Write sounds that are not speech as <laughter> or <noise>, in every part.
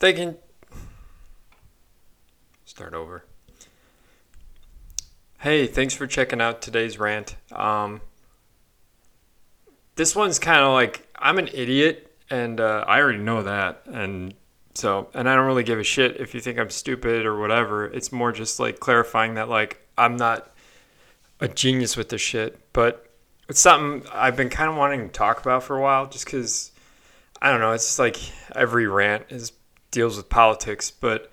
they can start over. Hey, thanks for checking out today's rant. Um, this one's kind of like I'm an idiot, and uh, I already know that, and so and I don't really give a shit if you think I'm stupid or whatever. It's more just like clarifying that like I'm not a genius with this shit, but it's something I've been kind of wanting to talk about for a while, just because I don't know. It's just like every rant is deals with politics, but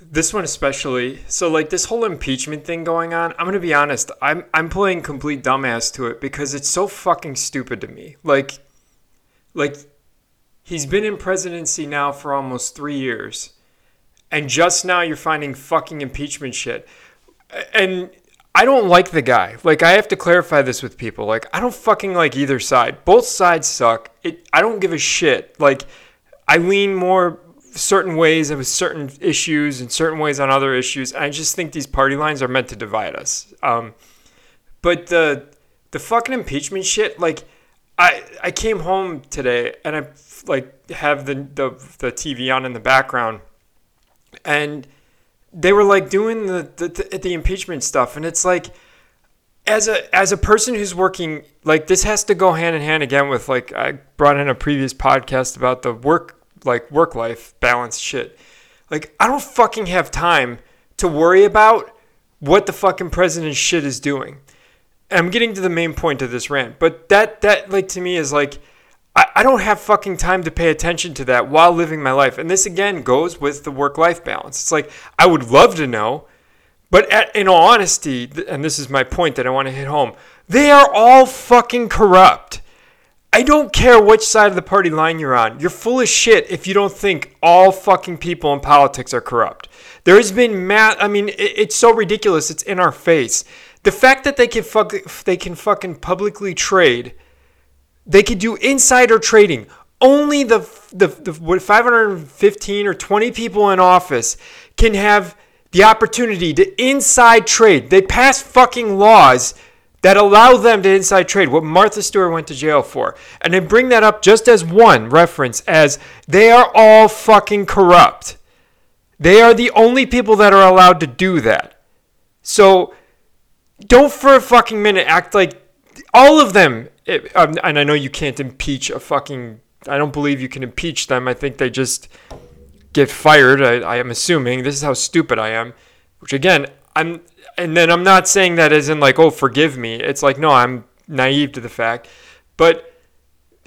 this one especially. So like this whole impeachment thing going on, I'm gonna be honest. I'm I'm playing complete dumbass to it because it's so fucking stupid to me. Like, like he's been in presidency now for almost three years, and just now you're finding fucking impeachment shit, and. I don't like the guy. Like I have to clarify this with people. Like I don't fucking like either side. Both sides suck. It I don't give a shit. Like I lean more certain ways with certain issues and certain ways on other issues. I just think these party lines are meant to divide us. Um, but the the fucking impeachment shit, like I I came home today and I like have the the, the TV on in the background, and they were like doing the, the the impeachment stuff, and it's like as a as a person who's working like this has to go hand in hand again with like I brought in a previous podcast about the work like work life balance shit. Like I don't fucking have time to worry about what the fucking president shit is doing. And I'm getting to the main point of this rant, but that that like to me is like I, I don't have fucking time to pay attention to that while living my life. And this again goes with the work life balance. It's like I would love to know, but at, in all honesty, and this is my point that I want to hit home, they are all fucking corrupt. I don't care which side of the party line you're on. You're full of shit if you don't think all fucking people in politics are corrupt. There has been math. I mean, it, it's so ridiculous. It's in our face. The fact that they can fuck, they can fucking publicly trade, they could do insider trading. Only the the, the what 515 or 20 people in office can have the opportunity to inside trade. They pass fucking laws that allow them to inside trade, what Martha Stewart went to jail for. And they bring that up just as one reference as they are all fucking corrupt. They are the only people that are allowed to do that. So don't for a fucking minute act like all of them. It, um, and I know you can't impeach a fucking. I don't believe you can impeach them. I think they just get fired. I, I am assuming. This is how stupid I am. Which again, I'm and then I'm not saying that as in like, oh, forgive me. It's like, no, I'm naive to the fact. But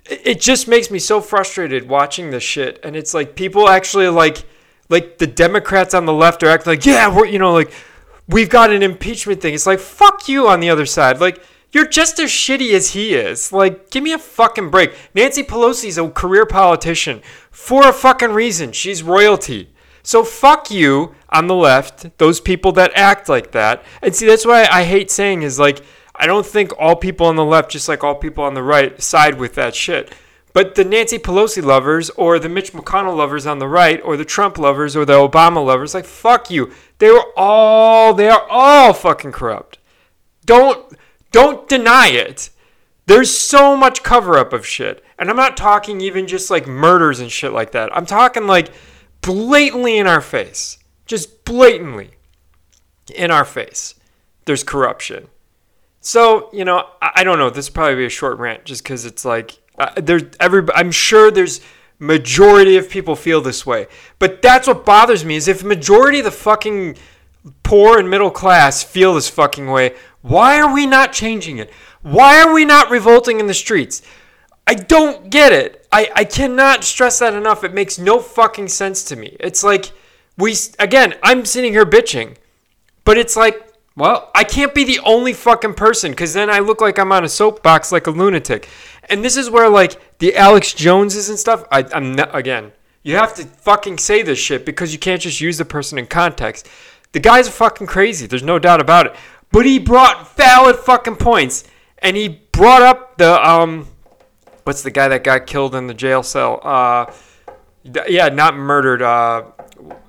it just makes me so frustrated watching this shit. And it's like people actually like, like the Democrats on the left are acting like, yeah, we're, you know, like we've got an impeachment thing. It's like, fuck you on the other side. Like, you're just as shitty as he is. Like, give me a fucking break. Nancy Pelosi's a career politician for a fucking reason. She's royalty. So fuck you on the left, those people that act like that. And see, that's why I hate saying is like, I don't think all people on the left, just like all people on the right, side with that shit. But the Nancy Pelosi lovers, or the Mitch McConnell lovers on the right, or the Trump lovers, or the Obama lovers, like, fuck you. They were all, they are all fucking corrupt. Don't, don't deny it. There's so much cover up of shit. And I'm not talking even just like murders and shit like that. I'm talking like, blatantly in our face, just blatantly in our face, there's corruption. So, you know, I, I don't know. This probably be a short rant just because it's like, uh, there's every, I'm sure there's majority of people feel this way. But that's what bothers me is if majority of the fucking poor and middle class feel this fucking way, why are we not changing it? Why are we not revolting in the streets? I don't get it. I, I cannot stress that enough. It makes no fucking sense to me. It's like we again, I'm sitting here bitching. But it's like, well, I can't be the only fucking person cuz then I look like I'm on a soapbox like a lunatic. And this is where like the Alex Joneses and stuff, I I'm not, again, you have to fucking say this shit because you can't just use the person in context. The guy's fucking crazy. There's no doubt about it. But he brought valid fucking points and he brought up the um what's the guy that got killed in the jail cell? Uh, yeah, not murdered. Uh,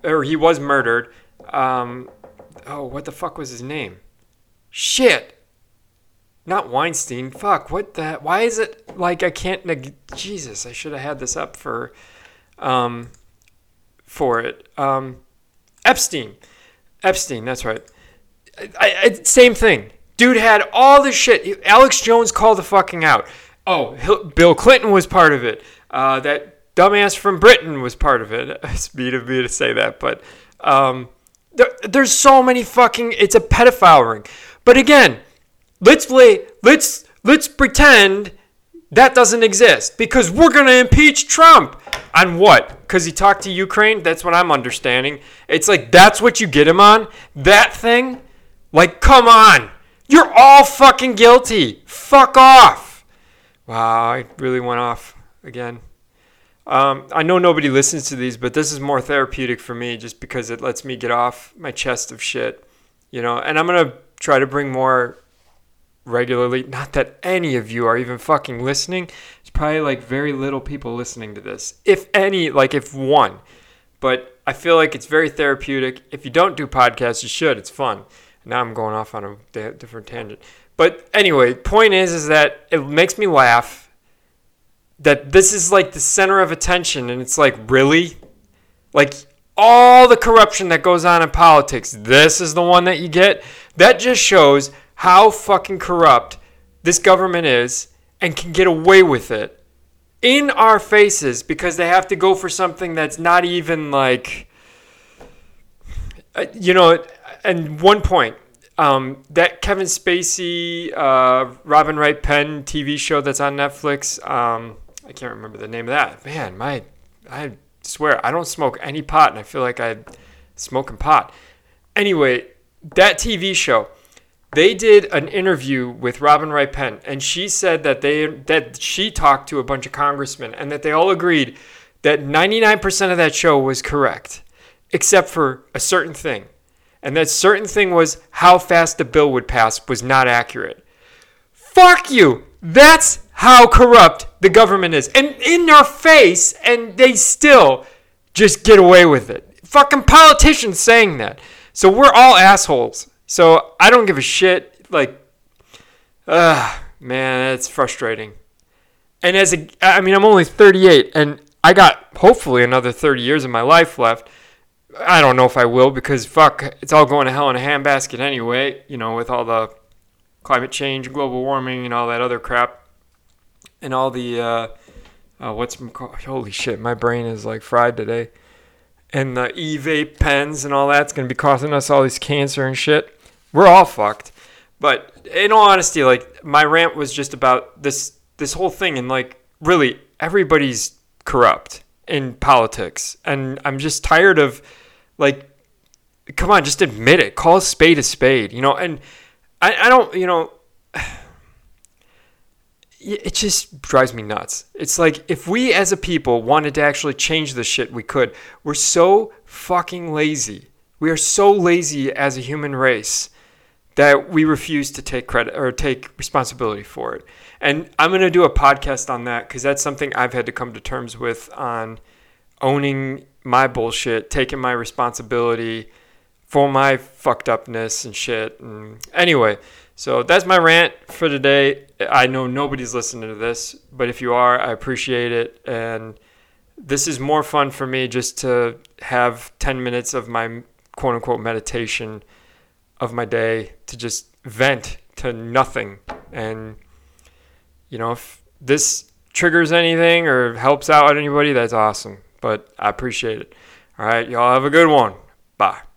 or he was murdered. Um, oh, what the fuck was his name? Shit. Not Weinstein. Fuck. What the? Why is it like I can't? Neg- Jesus, I should have had this up for. Um, for it. Um, Epstein. Epstein, that's right. I, I, same thing. Dude had all this shit. Alex Jones called the fucking out. Oh, Bill Clinton was part of it. Uh, that dumbass from Britain was part of it. <laughs> It's me to me to say that, but um, there, there's so many fucking. It's a pedophile ring. But again, let's lay, let's let's pretend that doesn't exist because we're gonna impeach Trump on what? Because he talked to Ukraine. That's what I'm understanding. It's like that's what you get him on. That thing. Like, come on. You're all fucking guilty. Fuck off. Wow, I really went off again. Um, I know nobody listens to these, but this is more therapeutic for me just because it lets me get off my chest of shit, you know. And I'm gonna try to bring more regularly. Not that any of you are even fucking listening. It's probably like very little people listening to this, if any, like if one. But I feel like it's very therapeutic. If you don't do podcasts, you should. It's fun. Now I'm going off on a different tangent. But anyway, point is, is that it makes me laugh that this is like the center of attention, and it's like really, like all the corruption that goes on in politics. This is the one that you get. That just shows how fucking corrupt this government is and can get away with it in our faces because they have to go for something that's not even like, uh, you know and one point, um, that Kevin Spacey, uh, Robin Wright Penn TV show that's on Netflix. Um, I can't remember the name of that. Man, my, I swear I don't smoke any pot, and I feel like I'm smoking pot. Anyway, that TV show, they did an interview with Robin Wright Penn, and she said that they that she talked to a bunch of congressmen, and that they all agreed that 99% of that show was correct, except for a certain thing and that certain thing was how fast the bill would pass was not accurate. Fuck you! That's how corrupt the government is. And in their face, and they still just get away with it. Fucking politicians saying that. So we're all assholes. So I don't give a shit. Like, ah, man, it's frustrating. And as a, I mean, I'm only 38, and I got hopefully another 30 years of my life left. I don't know if I will because fuck, it's all going to hell in a handbasket anyway. You know, with all the climate change, global warming, and all that other crap, and all the uh, uh, what's holy shit, my brain is like fried today. And the e-vape pens and all that's gonna be causing us all this cancer and shit. We're all fucked. But in all honesty, like my rant was just about this this whole thing, and like really everybody's corrupt in politics, and I'm just tired of like, come on, just admit it. Call a spade a spade, you know. And I, I don't, you know, <sighs> it just drives me nuts. It's like if we as a people wanted to actually change the shit, we could. We're so fucking lazy. We are so lazy as a human race that we refuse to take credit or take responsibility for it. And I'm going to do a podcast on that because that's something I've had to come to terms with on owning my bullshit, taking my responsibility for my fucked upness and shit. And anyway, so that's my rant for today. I know nobody's listening to this, but if you are, I appreciate it. And this is more fun for me just to have 10 minutes of my quote unquote meditation of my day to just vent to nothing. And, you know, if this triggers anything or helps out anybody, that's awesome but I appreciate it. All right, y'all have a good one. Bye.